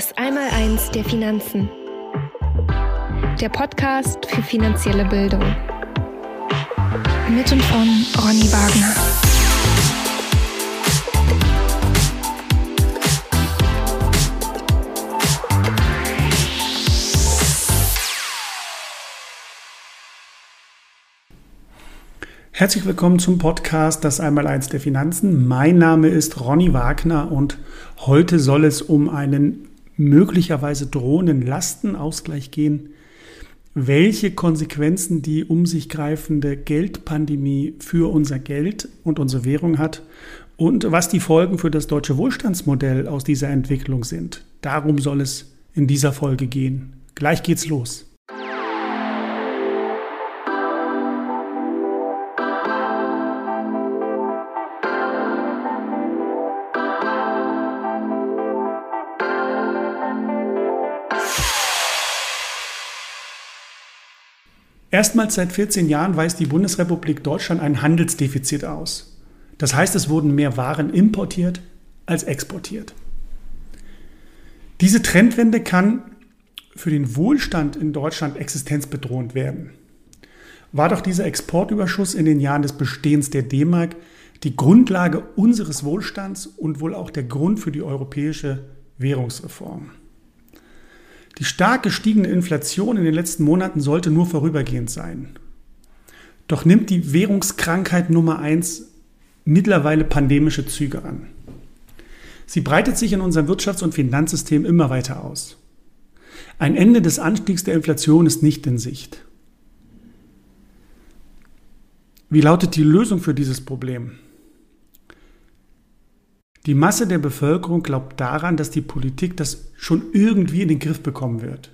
Das Einmaleins der Finanzen. Der Podcast für finanzielle Bildung. Mit und von Ronny Wagner. Herzlich willkommen zum Podcast Das Einmaleins der Finanzen. Mein Name ist Ronny Wagner und heute soll es um einen möglicherweise drohenden Lastenausgleich gehen, welche Konsequenzen die um sich greifende Geldpandemie für unser Geld und unsere Währung hat und was die Folgen für das deutsche Wohlstandsmodell aus dieser Entwicklung sind. Darum soll es in dieser Folge gehen. Gleich geht's los. Erstmals seit 14 Jahren weist die Bundesrepublik Deutschland ein Handelsdefizit aus. Das heißt, es wurden mehr Waren importiert als exportiert. Diese Trendwende kann für den Wohlstand in Deutschland existenzbedrohend werden. War doch dieser Exportüberschuss in den Jahren des Bestehens der D-Mark die Grundlage unseres Wohlstands und wohl auch der Grund für die europäische Währungsreform. Die stark gestiegene Inflation in den letzten Monaten sollte nur vorübergehend sein. Doch nimmt die Währungskrankheit Nummer eins mittlerweile pandemische Züge an. Sie breitet sich in unserem Wirtschafts- und Finanzsystem immer weiter aus. Ein Ende des Anstiegs der Inflation ist nicht in Sicht. Wie lautet die Lösung für dieses Problem? Die Masse der Bevölkerung glaubt daran, dass die Politik das schon irgendwie in den Griff bekommen wird.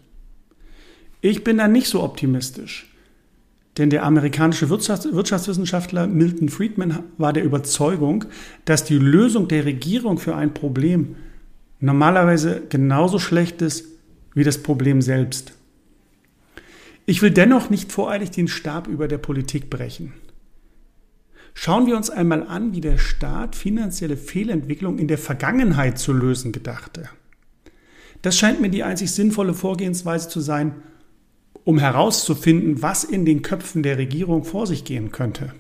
Ich bin da nicht so optimistisch, denn der amerikanische Wirtschaftswissenschaftler Milton Friedman war der Überzeugung, dass die Lösung der Regierung für ein Problem normalerweise genauso schlecht ist wie das Problem selbst. Ich will dennoch nicht voreilig den Stab über der Politik brechen. Schauen wir uns einmal an, wie der Staat finanzielle Fehlentwicklung in der Vergangenheit zu lösen gedachte. Das scheint mir die einzig sinnvolle Vorgehensweise zu sein, um herauszufinden, was in den Köpfen der Regierung vor sich gehen könnte.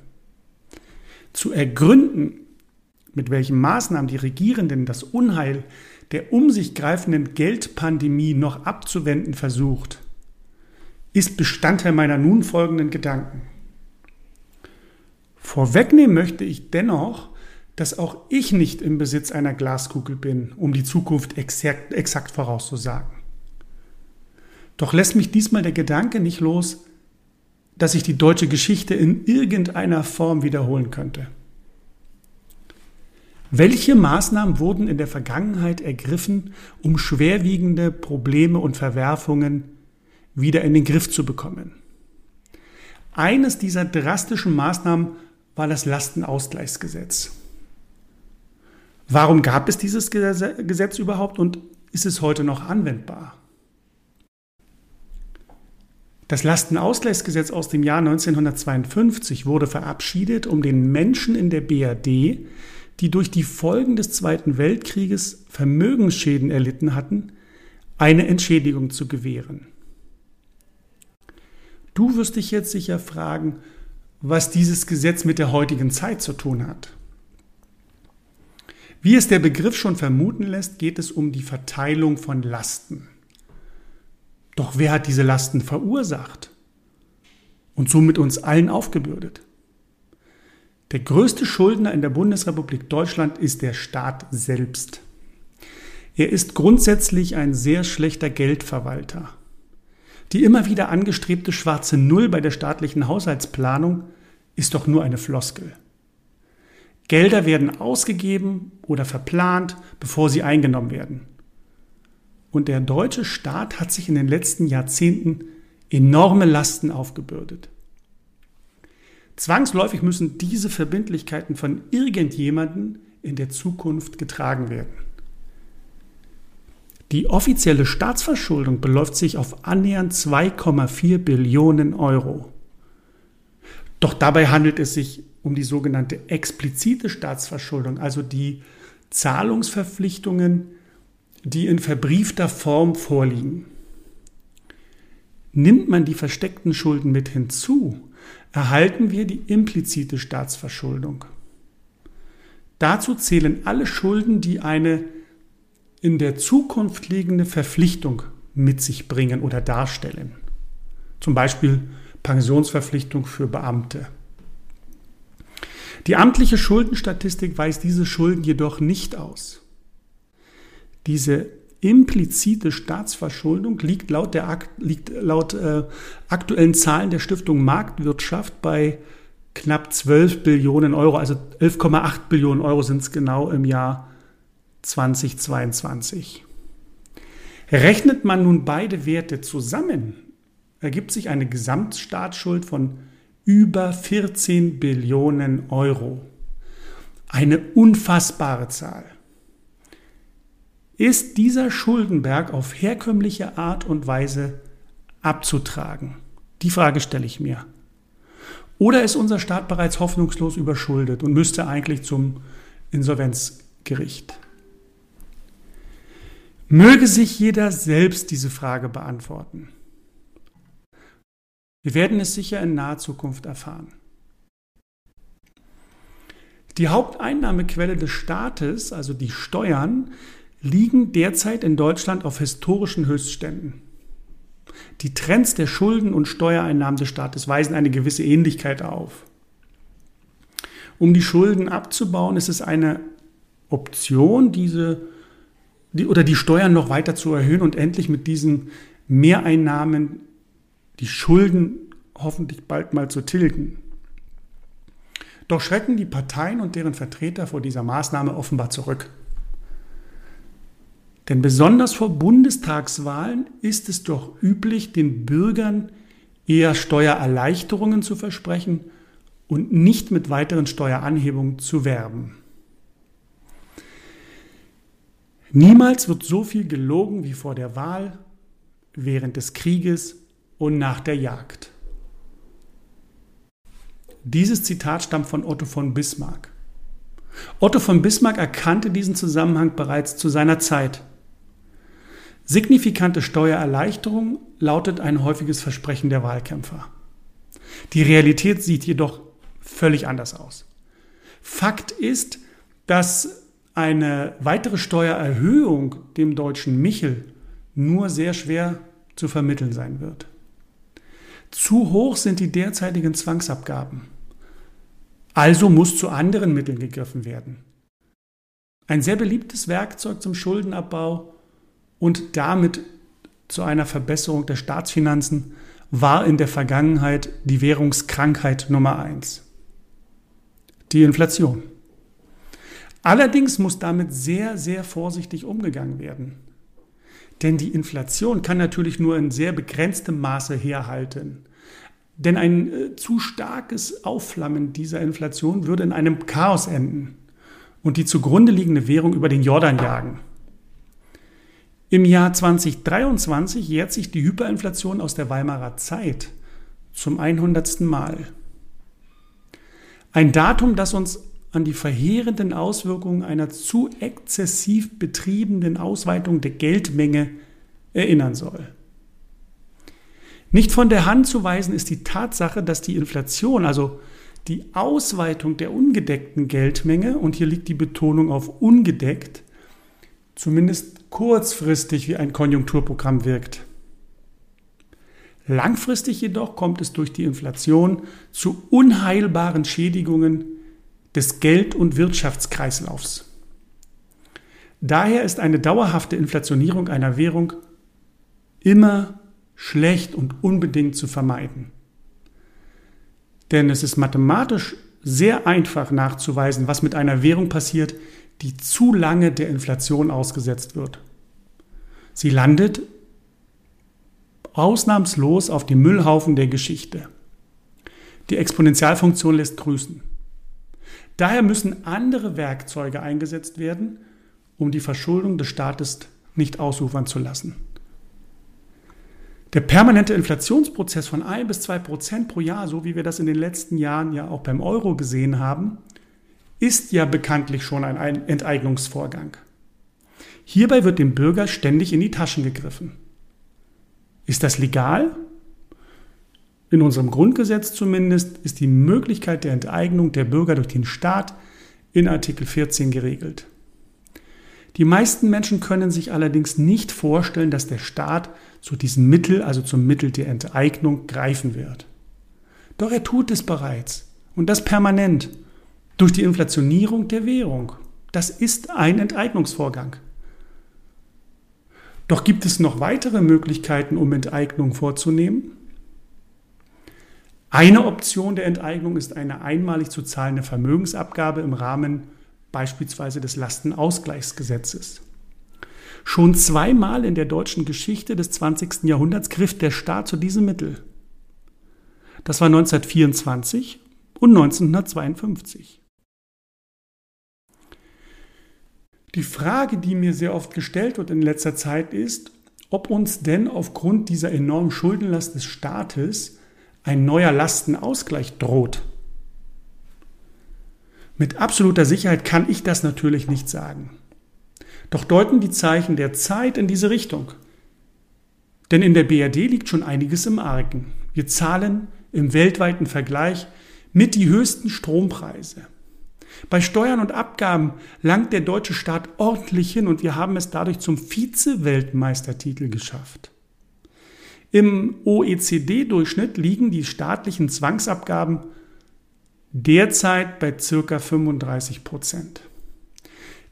Zu ergründen, mit welchen Maßnahmen die Regierenden das Unheil der um sich greifenden Geldpandemie noch abzuwenden versucht, ist Bestandteil meiner nun folgenden Gedanken. Vorwegnehmen möchte ich dennoch, dass auch ich nicht im Besitz einer Glaskugel bin, um die Zukunft exakt, exakt vorauszusagen. Doch lässt mich diesmal der Gedanke nicht los, dass sich die deutsche Geschichte in irgendeiner Form wiederholen könnte. Welche Maßnahmen wurden in der Vergangenheit ergriffen, um schwerwiegende Probleme und Verwerfungen wieder in den Griff zu bekommen? Eines dieser drastischen Maßnahmen war das Lastenausgleichsgesetz. Warum gab es dieses Gesetz überhaupt und ist es heute noch anwendbar? Das Lastenausgleichsgesetz aus dem Jahr 1952 wurde verabschiedet, um den Menschen in der BRD, die durch die Folgen des Zweiten Weltkrieges Vermögensschäden erlitten hatten, eine Entschädigung zu gewähren. Du wirst dich jetzt sicher fragen, was dieses Gesetz mit der heutigen Zeit zu tun hat. Wie es der Begriff schon vermuten lässt, geht es um die Verteilung von Lasten. Doch wer hat diese Lasten verursacht und somit uns allen aufgebürdet? Der größte Schuldner in der Bundesrepublik Deutschland ist der Staat selbst. Er ist grundsätzlich ein sehr schlechter Geldverwalter. Die immer wieder angestrebte schwarze Null bei der staatlichen Haushaltsplanung ist doch nur eine Floskel. Gelder werden ausgegeben oder verplant, bevor sie eingenommen werden. Und der deutsche Staat hat sich in den letzten Jahrzehnten enorme Lasten aufgebürdet. Zwangsläufig müssen diese Verbindlichkeiten von irgendjemandem in der Zukunft getragen werden. Die offizielle Staatsverschuldung beläuft sich auf annähernd 2,4 Billionen Euro. Doch dabei handelt es sich um die sogenannte explizite Staatsverschuldung, also die Zahlungsverpflichtungen, die in verbriefter Form vorliegen. Nimmt man die versteckten Schulden mit hinzu, erhalten wir die implizite Staatsverschuldung. Dazu zählen alle Schulden, die eine in der Zukunft liegende Verpflichtung mit sich bringen oder darstellen. Zum Beispiel Pensionsverpflichtung für Beamte. Die amtliche Schuldenstatistik weist diese Schulden jedoch nicht aus. Diese implizite Staatsverschuldung liegt laut, der, liegt laut äh, aktuellen Zahlen der Stiftung Marktwirtschaft bei knapp 12 Billionen Euro, also 11,8 Billionen Euro sind es genau im Jahr 2022. Rechnet man nun beide Werte zusammen, ergibt sich eine Gesamtstaatsschuld von über 14 Billionen Euro. Eine unfassbare Zahl. Ist dieser Schuldenberg auf herkömmliche Art und Weise abzutragen? Die Frage stelle ich mir. Oder ist unser Staat bereits hoffnungslos überschuldet und müsste eigentlich zum Insolvenzgericht? Möge sich jeder selbst diese Frage beantworten. Wir werden es sicher in naher Zukunft erfahren. Die Haupteinnahmequelle des Staates, also die Steuern, liegen derzeit in Deutschland auf historischen Höchstständen. Die Trends der Schulden und Steuereinnahmen des Staates weisen eine gewisse Ähnlichkeit auf. Um die Schulden abzubauen, ist es eine Option, diese die, oder die Steuern noch weiter zu erhöhen und endlich mit diesen Mehreinnahmen die Schulden hoffentlich bald mal zu tilgen. Doch schrecken die Parteien und deren Vertreter vor dieser Maßnahme offenbar zurück. Denn besonders vor Bundestagswahlen ist es doch üblich, den Bürgern eher Steuererleichterungen zu versprechen und nicht mit weiteren Steueranhebungen zu werben. Niemals wird so viel gelogen wie vor der Wahl, während des Krieges und nach der Jagd. Dieses Zitat stammt von Otto von Bismarck. Otto von Bismarck erkannte diesen Zusammenhang bereits zu seiner Zeit. Signifikante Steuererleichterung lautet ein häufiges Versprechen der Wahlkämpfer. Die Realität sieht jedoch völlig anders aus. Fakt ist, dass eine weitere Steuererhöhung dem deutschen Michel nur sehr schwer zu vermitteln sein wird. Zu hoch sind die derzeitigen Zwangsabgaben. Also muss zu anderen Mitteln gegriffen werden. Ein sehr beliebtes Werkzeug zum Schuldenabbau und damit zu einer Verbesserung der Staatsfinanzen war in der Vergangenheit die Währungskrankheit Nummer eins. Die Inflation. Allerdings muss damit sehr, sehr vorsichtig umgegangen werden. Denn die Inflation kann natürlich nur in sehr begrenztem Maße herhalten. Denn ein äh, zu starkes Aufflammen dieser Inflation würde in einem Chaos enden und die zugrunde liegende Währung über den Jordan jagen. Im Jahr 2023 jährt sich die Hyperinflation aus der Weimarer Zeit zum 100. Mal. Ein Datum, das uns an die verheerenden Auswirkungen einer zu exzessiv betriebenen Ausweitung der Geldmenge erinnern soll. Nicht von der Hand zu weisen ist die Tatsache, dass die Inflation, also die Ausweitung der ungedeckten Geldmenge, und hier liegt die Betonung auf ungedeckt, zumindest kurzfristig wie ein Konjunkturprogramm wirkt. Langfristig jedoch kommt es durch die Inflation zu unheilbaren Schädigungen des Geld- und Wirtschaftskreislaufs. Daher ist eine dauerhafte Inflationierung einer Währung immer schlecht und unbedingt zu vermeiden. Denn es ist mathematisch sehr einfach nachzuweisen, was mit einer Währung passiert, die zu lange der Inflation ausgesetzt wird. Sie landet ausnahmslos auf dem Müllhaufen der Geschichte. Die Exponentialfunktion lässt grüßen. Daher müssen andere Werkzeuge eingesetzt werden, um die Verschuldung des Staates nicht ausufern zu lassen. Der permanente Inflationsprozess von ein bis zwei Prozent pro Jahr, so wie wir das in den letzten Jahren ja auch beim Euro gesehen haben, ist ja bekanntlich schon ein Enteignungsvorgang. Hierbei wird dem Bürger ständig in die Taschen gegriffen. Ist das legal? In unserem Grundgesetz zumindest ist die Möglichkeit der Enteignung der Bürger durch den Staat in Artikel 14 geregelt. Die meisten Menschen können sich allerdings nicht vorstellen, dass der Staat zu diesem Mittel, also zum Mittel der Enteignung, greifen wird. Doch er tut es bereits und das permanent durch die Inflationierung der Währung. Das ist ein Enteignungsvorgang. Doch gibt es noch weitere Möglichkeiten, um Enteignung vorzunehmen? Eine Option der Enteignung ist eine einmalig zu zahlende Vermögensabgabe im Rahmen beispielsweise des Lastenausgleichsgesetzes. Schon zweimal in der deutschen Geschichte des 20. Jahrhunderts griff der Staat zu diesem Mittel. Das war 1924 und 1952. Die Frage, die mir sehr oft gestellt wird in letzter Zeit ist, ob uns denn aufgrund dieser enormen Schuldenlast des Staates ein neuer Lastenausgleich droht. Mit absoluter Sicherheit kann ich das natürlich nicht sagen. Doch deuten die Zeichen der Zeit in diese Richtung. Denn in der BRD liegt schon einiges im Argen. Wir zahlen im weltweiten Vergleich mit die höchsten Strompreise. Bei Steuern und Abgaben langt der deutsche Staat ordentlich hin und wir haben es dadurch zum Vize-Weltmeistertitel geschafft. Im OECD-Durchschnitt liegen die staatlichen Zwangsabgaben derzeit bei circa 35 Prozent.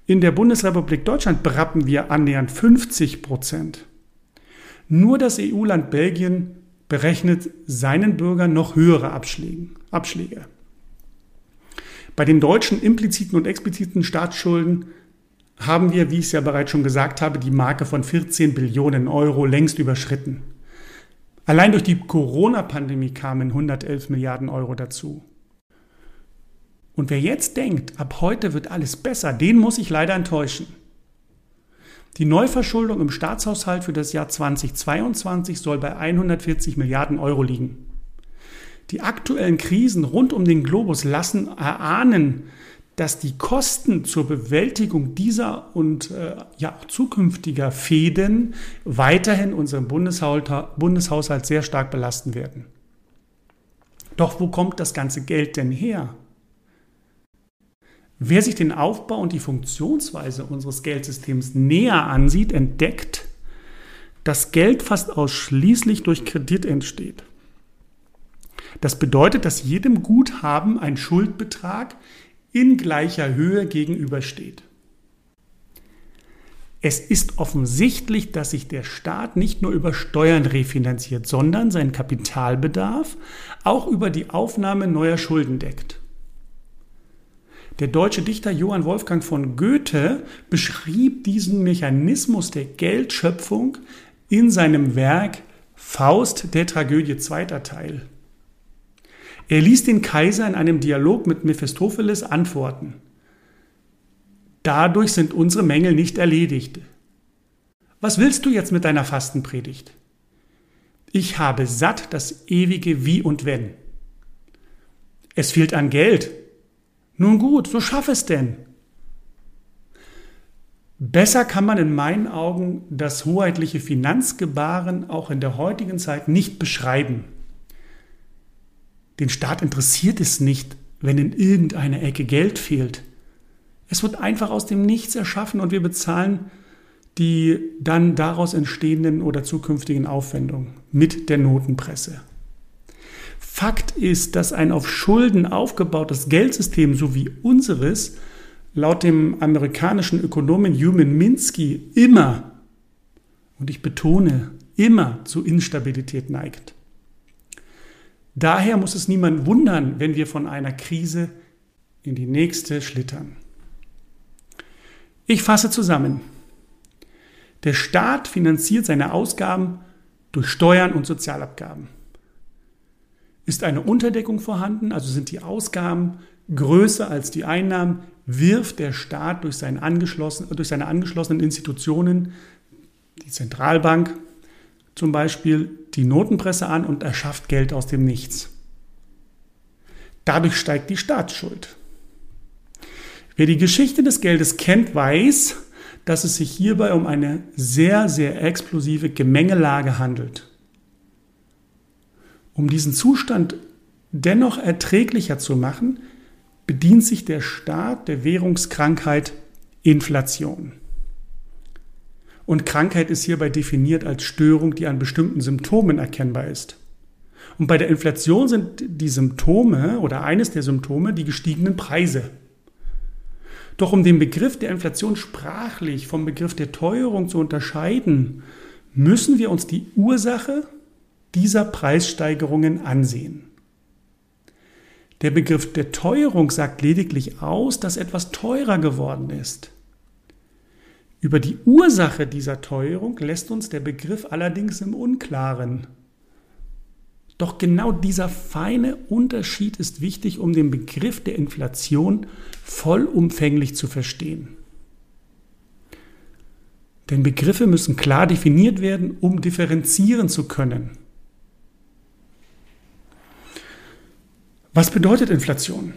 In der Bundesrepublik Deutschland berappen wir annähernd 50 Prozent. Nur das EU-Land Belgien berechnet seinen Bürgern noch höhere Abschläge. Bei den deutschen impliziten und expliziten Staatsschulden haben wir, wie ich es ja bereits schon gesagt habe, die Marke von 14 Billionen Euro längst überschritten. Allein durch die Corona-Pandemie kamen 111 Milliarden Euro dazu. Und wer jetzt denkt, ab heute wird alles besser, den muss ich leider enttäuschen. Die Neuverschuldung im Staatshaushalt für das Jahr 2022 soll bei 140 Milliarden Euro liegen. Die aktuellen Krisen rund um den Globus lassen erahnen, dass die Kosten zur Bewältigung dieser und äh, ja auch zukünftiger Fäden weiterhin unseren Bundeshaushalt, Bundeshaushalt sehr stark belasten werden. Doch wo kommt das ganze Geld denn her? Wer sich den Aufbau und die Funktionsweise unseres Geldsystems näher ansieht, entdeckt, dass Geld fast ausschließlich durch Kredit entsteht. Das bedeutet, dass jedem Guthaben ein Schuldbetrag in gleicher Höhe gegenübersteht. Es ist offensichtlich, dass sich der Staat nicht nur über Steuern refinanziert, sondern seinen Kapitalbedarf auch über die Aufnahme neuer Schulden deckt. Der deutsche Dichter Johann Wolfgang von Goethe beschrieb diesen Mechanismus der Geldschöpfung in seinem Werk Faust der Tragödie zweiter Teil. Er ließ den Kaiser in einem Dialog mit Mephistopheles antworten. Dadurch sind unsere Mängel nicht erledigt. Was willst du jetzt mit deiner Fastenpredigt? Ich habe satt das ewige Wie und Wenn. Es fehlt an Geld. Nun gut, so schaff es denn. Besser kann man in meinen Augen das hoheitliche Finanzgebaren auch in der heutigen Zeit nicht beschreiben. Den Staat interessiert es nicht, wenn in irgendeiner Ecke Geld fehlt. Es wird einfach aus dem Nichts erschaffen und wir bezahlen die dann daraus entstehenden oder zukünftigen Aufwendungen mit der Notenpresse. Fakt ist, dass ein auf Schulden aufgebautes Geldsystem so wie unseres laut dem amerikanischen Ökonomen Human Minsky immer, und ich betone, immer zu Instabilität neigt. Daher muss es niemand wundern, wenn wir von einer Krise in die nächste schlittern. Ich fasse zusammen. Der Staat finanziert seine Ausgaben durch Steuern und Sozialabgaben. Ist eine Unterdeckung vorhanden, also sind die Ausgaben größer als die Einnahmen, wirft der Staat durch, seine angeschlossenen Institutionen, die Zentralbank, zum Beispiel die Notenpresse an und erschafft Geld aus dem Nichts. Dadurch steigt die Staatsschuld. Wer die Geschichte des Geldes kennt, weiß, dass es sich hierbei um eine sehr, sehr explosive Gemengelage handelt. Um diesen Zustand dennoch erträglicher zu machen, bedient sich der Staat der Währungskrankheit Inflation. Und Krankheit ist hierbei definiert als Störung, die an bestimmten Symptomen erkennbar ist. Und bei der Inflation sind die Symptome oder eines der Symptome die gestiegenen Preise. Doch um den Begriff der Inflation sprachlich vom Begriff der Teuerung zu unterscheiden, müssen wir uns die Ursache dieser Preissteigerungen ansehen. Der Begriff der Teuerung sagt lediglich aus, dass etwas teurer geworden ist. Über die Ursache dieser Teuerung lässt uns der Begriff allerdings im Unklaren. Doch genau dieser feine Unterschied ist wichtig, um den Begriff der Inflation vollumfänglich zu verstehen. Denn Begriffe müssen klar definiert werden, um differenzieren zu können. Was bedeutet Inflation?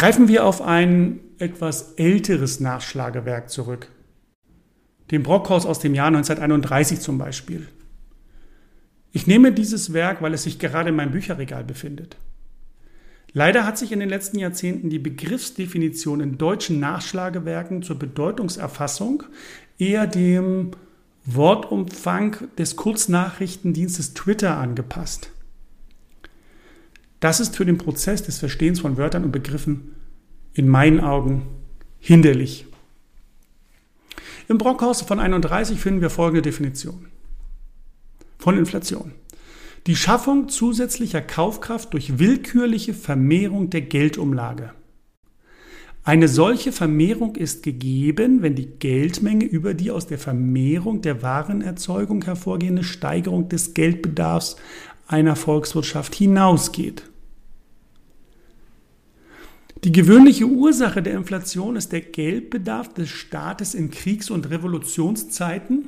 Greifen wir auf ein etwas älteres Nachschlagewerk zurück. Den Brockhaus aus dem Jahr 1931 zum Beispiel. Ich nehme dieses Werk, weil es sich gerade in meinem Bücherregal befindet. Leider hat sich in den letzten Jahrzehnten die Begriffsdefinition in deutschen Nachschlagewerken zur Bedeutungserfassung eher dem Wortumfang des Kurznachrichtendienstes Twitter angepasst. Das ist für den Prozess des Verstehens von Wörtern und Begriffen in meinen Augen hinderlich. Im Brockhaus von 31 finden wir folgende Definition von Inflation. Die Schaffung zusätzlicher Kaufkraft durch willkürliche Vermehrung der Geldumlage. Eine solche Vermehrung ist gegeben, wenn die Geldmenge über die aus der Vermehrung der Warenerzeugung hervorgehende Steigerung des Geldbedarfs einer Volkswirtschaft hinausgeht. Die gewöhnliche Ursache der Inflation ist der Geldbedarf des Staates in Kriegs- und Revolutionszeiten,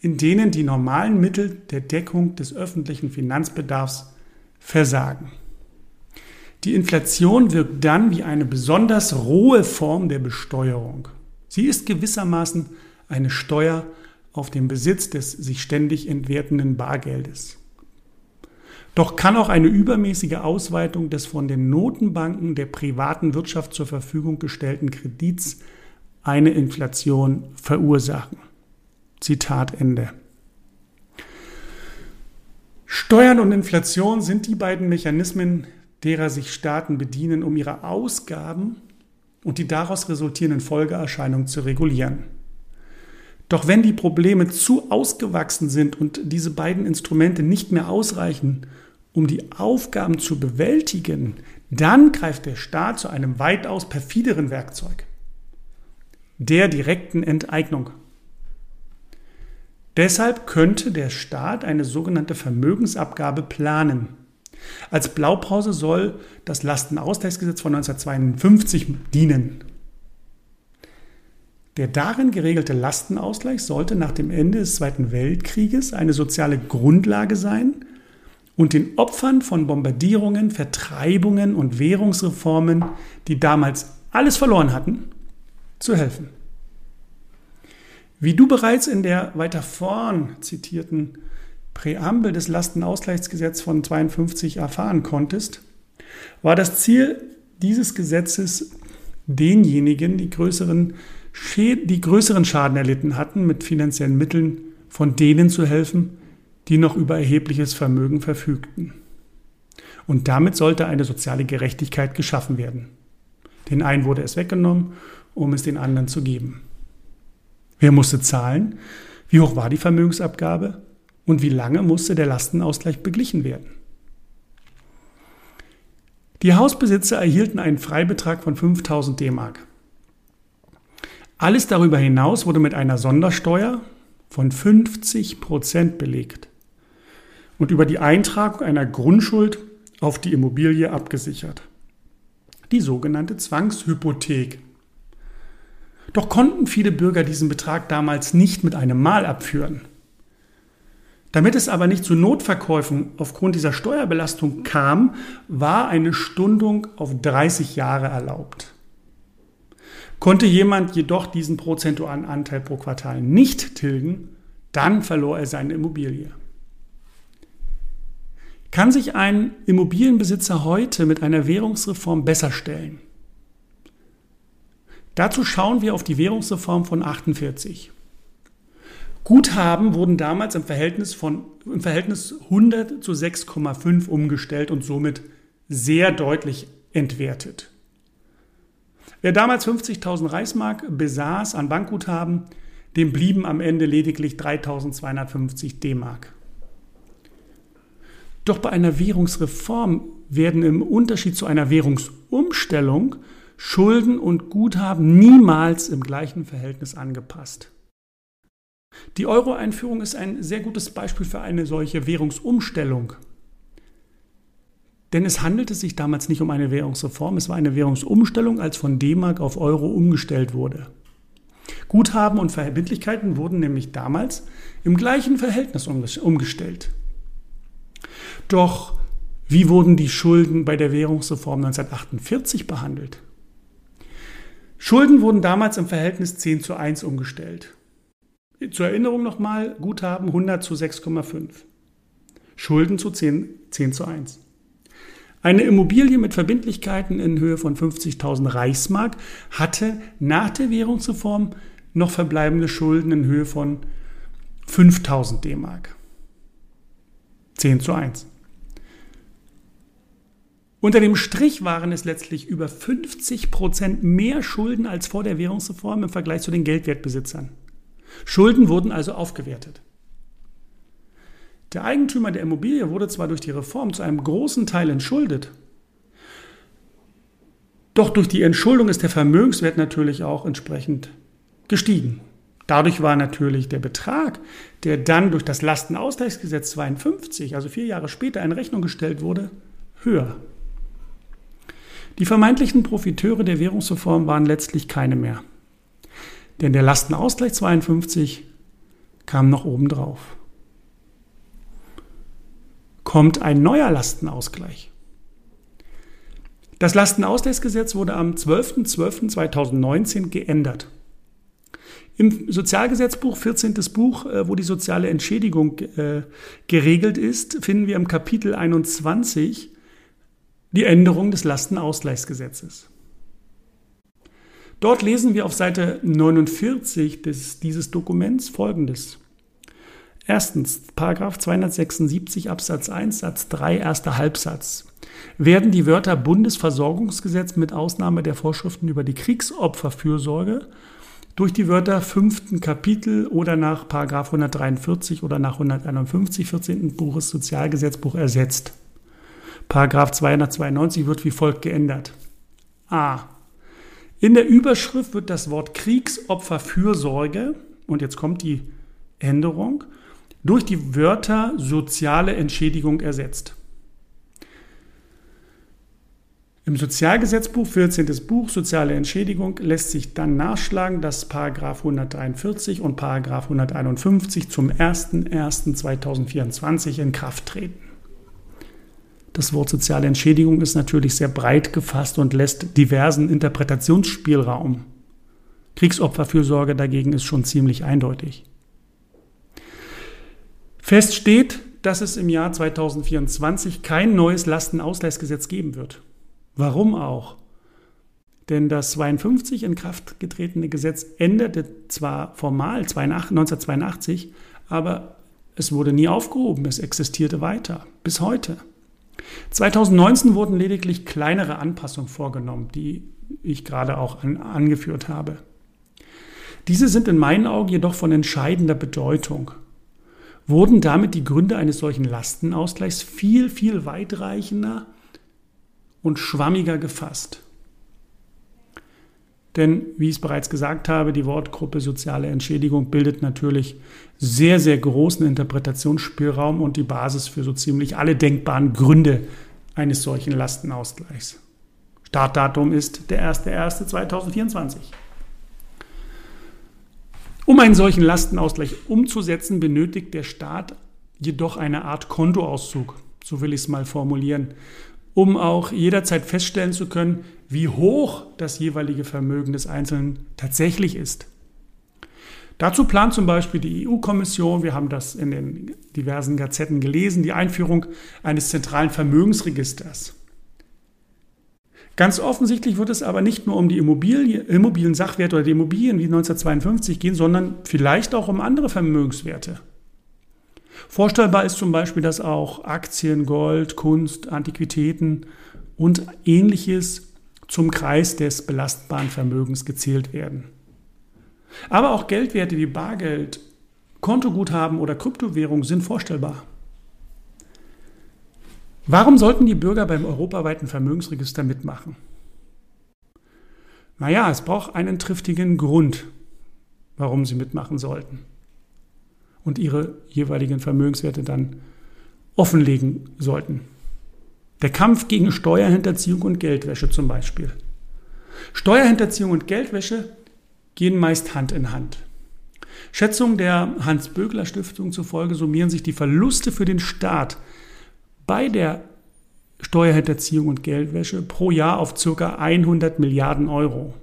in denen die normalen Mittel der Deckung des öffentlichen Finanzbedarfs versagen. Die Inflation wirkt dann wie eine besonders rohe Form der Besteuerung. Sie ist gewissermaßen eine Steuer auf den Besitz des sich ständig entwertenden Bargeldes. Doch kann auch eine übermäßige Ausweitung des von den Notenbanken der privaten Wirtschaft zur Verfügung gestellten Kredits eine Inflation verursachen. Zitat Ende. Steuern und Inflation sind die beiden Mechanismen, derer sich Staaten bedienen, um ihre Ausgaben und die daraus resultierenden Folgeerscheinungen zu regulieren. Doch wenn die Probleme zu ausgewachsen sind und diese beiden Instrumente nicht mehr ausreichen, um die Aufgaben zu bewältigen, dann greift der Staat zu einem weitaus perfideren Werkzeug, der direkten Enteignung. Deshalb könnte der Staat eine sogenannte Vermögensabgabe planen. Als Blaupause soll das Lastenausgleichsgesetz von 1952 dienen. Der darin geregelte Lastenausgleich sollte nach dem Ende des Zweiten Weltkrieges eine soziale Grundlage sein, und den Opfern von Bombardierungen, Vertreibungen und Währungsreformen, die damals alles verloren hatten, zu helfen. Wie du bereits in der weiter vorn zitierten Präambel des Lastenausgleichsgesetzes von 52 erfahren konntest, war das Ziel dieses Gesetzes denjenigen, die größeren, die größeren Schaden erlitten hatten, mit finanziellen Mitteln von denen zu helfen, die noch über erhebliches Vermögen verfügten. Und damit sollte eine soziale Gerechtigkeit geschaffen werden. Den einen wurde es weggenommen, um es den anderen zu geben. Wer musste zahlen? Wie hoch war die Vermögensabgabe? Und wie lange musste der Lastenausgleich beglichen werden? Die Hausbesitzer erhielten einen Freibetrag von 5000 D-Mark. Alles darüber hinaus wurde mit einer Sondersteuer von 50 Prozent belegt und über die Eintragung einer Grundschuld auf die Immobilie abgesichert. Die sogenannte Zwangshypothek. Doch konnten viele Bürger diesen Betrag damals nicht mit einem Mal abführen. Damit es aber nicht zu Notverkäufen aufgrund dieser Steuerbelastung kam, war eine Stundung auf 30 Jahre erlaubt. Konnte jemand jedoch diesen prozentualen Anteil pro Quartal nicht tilgen, dann verlor er seine Immobilie. Kann sich ein Immobilienbesitzer heute mit einer Währungsreform besser stellen? Dazu schauen wir auf die Währungsreform von 48. Guthaben wurden damals im Verhältnis, von, im Verhältnis 100 zu 6,5 umgestellt und somit sehr deutlich entwertet. Wer damals 50.000 Reichsmark besaß an Bankguthaben, dem blieben am Ende lediglich 3.250 D-Mark. Doch bei einer Währungsreform werden im Unterschied zu einer Währungsumstellung Schulden und Guthaben niemals im gleichen Verhältnis angepasst. Die Euro-Einführung ist ein sehr gutes Beispiel für eine solche Währungsumstellung. Denn es handelte sich damals nicht um eine Währungsreform, es war eine Währungsumstellung, als von D-Mark auf Euro umgestellt wurde. Guthaben und Verbindlichkeiten wurden nämlich damals im gleichen Verhältnis umgestellt. Doch wie wurden die Schulden bei der Währungsreform 1948 behandelt? Schulden wurden damals im Verhältnis 10 zu 1 umgestellt. Zur Erinnerung nochmal, Guthaben 100 zu 6,5. Schulden zu 10, 10 zu 1. Eine Immobilie mit Verbindlichkeiten in Höhe von 50.000 Reichsmark hatte nach der Währungsreform noch verbleibende Schulden in Höhe von 5.000 D-Mark. 10 zu 1. Unter dem Strich waren es letztlich über 50 Prozent mehr Schulden als vor der Währungsreform im Vergleich zu den Geldwertbesitzern. Schulden wurden also aufgewertet. Der Eigentümer der Immobilie wurde zwar durch die Reform zu einem großen Teil entschuldet, doch durch die Entschuldung ist der Vermögenswert natürlich auch entsprechend gestiegen. Dadurch war natürlich der Betrag, der dann durch das Lastenausgleichsgesetz 52, also vier Jahre später, in Rechnung gestellt wurde, höher. Die vermeintlichen Profiteure der Währungsreform waren letztlich keine mehr. Denn der Lastenausgleich 52 kam noch obendrauf. Kommt ein neuer Lastenausgleich. Das Lastenausgleichsgesetz wurde am 12.12.2019 geändert. Im Sozialgesetzbuch, 14. Buch, äh, wo die soziale Entschädigung äh, geregelt ist, finden wir im Kapitel 21 die Änderung des Lastenausgleichsgesetzes. Dort lesen wir auf Seite 49 des, dieses Dokuments Folgendes. Erstens, Paragraph 276 Absatz 1 Satz 3 erster Halbsatz. Werden die Wörter Bundesversorgungsgesetz mit Ausnahme der Vorschriften über die Kriegsopferfürsorge durch die Wörter fünften Kapitel oder nach Paragraph 143 oder nach 151 14. Buches Sozialgesetzbuch ersetzt. Paragraph 292 wird wie folgt geändert. A. In der Überschrift wird das Wort Kriegsopferfürsorge, und jetzt kommt die Änderung, durch die Wörter soziale Entschädigung ersetzt. Im Sozialgesetzbuch, 14. Buch, soziale Entschädigung, lässt sich dann nachschlagen, dass Paragraph 143 und Paragraph 151 zum 01.01.2024 in Kraft treten. Das Wort soziale Entschädigung ist natürlich sehr breit gefasst und lässt diversen Interpretationsspielraum. Kriegsopferfürsorge dagegen ist schon ziemlich eindeutig. Fest steht, dass es im Jahr 2024 kein neues Lastenausgleichsgesetz geben wird. Warum auch? Denn das 52 in Kraft getretene Gesetz änderte zwar formal 1982, aber es wurde nie aufgehoben, es existierte weiter, bis heute. 2019 wurden lediglich kleinere Anpassungen vorgenommen, die ich gerade auch an, angeführt habe. Diese sind in meinen Augen jedoch von entscheidender Bedeutung. Wurden damit die Gründe eines solchen Lastenausgleichs viel, viel weitreichender und schwammiger gefasst. Denn, wie ich es bereits gesagt habe, die Wortgruppe soziale Entschädigung bildet natürlich sehr, sehr großen Interpretationsspielraum und die Basis für so ziemlich alle denkbaren Gründe eines solchen Lastenausgleichs. Startdatum ist der 1.1.2024. Um einen solchen Lastenausgleich umzusetzen, benötigt der Staat jedoch eine Art Kontoauszug, so will ich es mal formulieren, um auch jederzeit feststellen zu können, wie hoch das jeweilige Vermögen des Einzelnen tatsächlich ist. Dazu plant zum Beispiel die EU-Kommission, wir haben das in den diversen Gazetten gelesen, die Einführung eines zentralen Vermögensregisters. Ganz offensichtlich wird es aber nicht nur um die Immobilie, immobilen Sachwerte oder die Immobilien wie 1952 gehen, sondern vielleicht auch um andere Vermögenswerte. Vorstellbar ist zum Beispiel, dass auch Aktien, Gold, Kunst, Antiquitäten und ähnliches zum Kreis des belastbaren Vermögens gezählt werden. Aber auch Geldwerte wie Bargeld, Kontoguthaben oder Kryptowährung sind vorstellbar. Warum sollten die Bürger beim europaweiten Vermögensregister mitmachen? Naja, es braucht einen triftigen Grund, warum sie mitmachen sollten und ihre jeweiligen Vermögenswerte dann offenlegen sollten. Der Kampf gegen Steuerhinterziehung und Geldwäsche zum Beispiel. Steuerhinterziehung und Geldwäsche gehen meist Hand in Hand. Schätzungen der Hans-Bögler-Stiftung zufolge summieren sich die Verluste für den Staat bei der Steuerhinterziehung und Geldwäsche pro Jahr auf ca. 100 Milliarden Euro.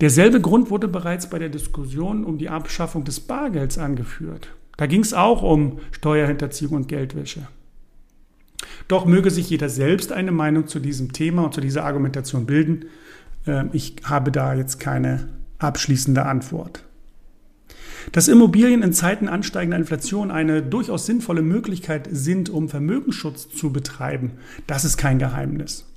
Derselbe Grund wurde bereits bei der Diskussion um die Abschaffung des Bargelds angeführt. Da ging es auch um Steuerhinterziehung und Geldwäsche. Doch möge sich jeder selbst eine Meinung zu diesem Thema und zu dieser Argumentation bilden. Ähm, ich habe da jetzt keine abschließende Antwort. Dass Immobilien in Zeiten ansteigender Inflation eine durchaus sinnvolle Möglichkeit sind, um Vermögensschutz zu betreiben, das ist kein Geheimnis.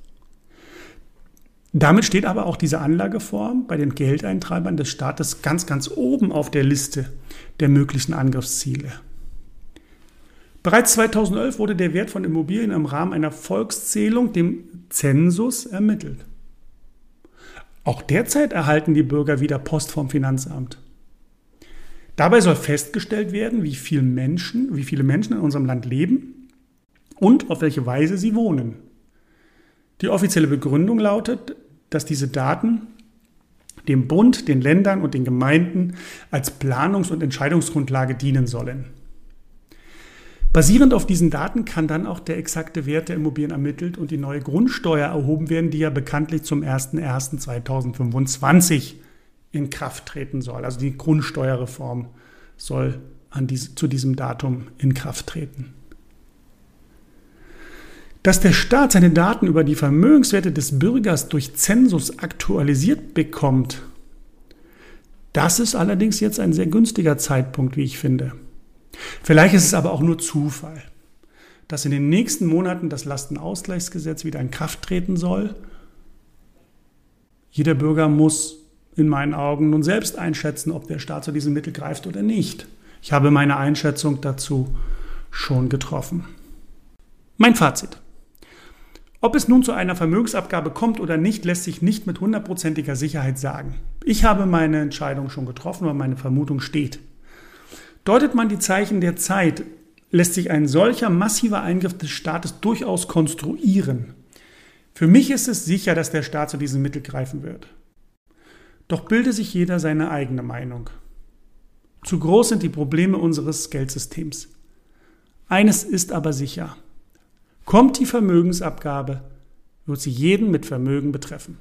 Damit steht aber auch diese Anlageform bei den Geldeintreibern des Staates ganz, ganz oben auf der Liste der möglichen Angriffsziele. Bereits 2011 wurde der Wert von Immobilien im Rahmen einer Volkszählung, dem Zensus, ermittelt. Auch derzeit erhalten die Bürger wieder Post vom Finanzamt. Dabei soll festgestellt werden, wie viele Menschen, wie viele Menschen in unserem Land leben und auf welche Weise sie wohnen. Die offizielle Begründung lautet, dass diese Daten dem Bund, den Ländern und den Gemeinden als Planungs- und Entscheidungsgrundlage dienen sollen. Basierend auf diesen Daten kann dann auch der exakte Wert der Immobilien ermittelt und die neue Grundsteuer erhoben werden, die ja bekanntlich zum 01.01.2025 in Kraft treten soll. Also die Grundsteuerreform soll diese, zu diesem Datum in Kraft treten. Dass der Staat seine Daten über die Vermögenswerte des Bürgers durch Zensus aktualisiert bekommt, das ist allerdings jetzt ein sehr günstiger Zeitpunkt, wie ich finde. Vielleicht ist es aber auch nur Zufall, dass in den nächsten Monaten das Lastenausgleichsgesetz wieder in Kraft treten soll. Jeder Bürger muss in meinen Augen nun selbst einschätzen, ob der Staat zu diesem Mittel greift oder nicht. Ich habe meine Einschätzung dazu schon getroffen. Mein Fazit. Ob es nun zu einer Vermögensabgabe kommt oder nicht, lässt sich nicht mit hundertprozentiger Sicherheit sagen. Ich habe meine Entscheidung schon getroffen, weil meine Vermutung steht. Deutet man die Zeichen der Zeit, lässt sich ein solcher massiver Eingriff des Staates durchaus konstruieren. Für mich ist es sicher, dass der Staat zu diesem Mittel greifen wird. Doch bilde sich jeder seine eigene Meinung. Zu groß sind die Probleme unseres Geldsystems. Eines ist aber sicher. Kommt die Vermögensabgabe, wird sie jeden mit Vermögen betreffen.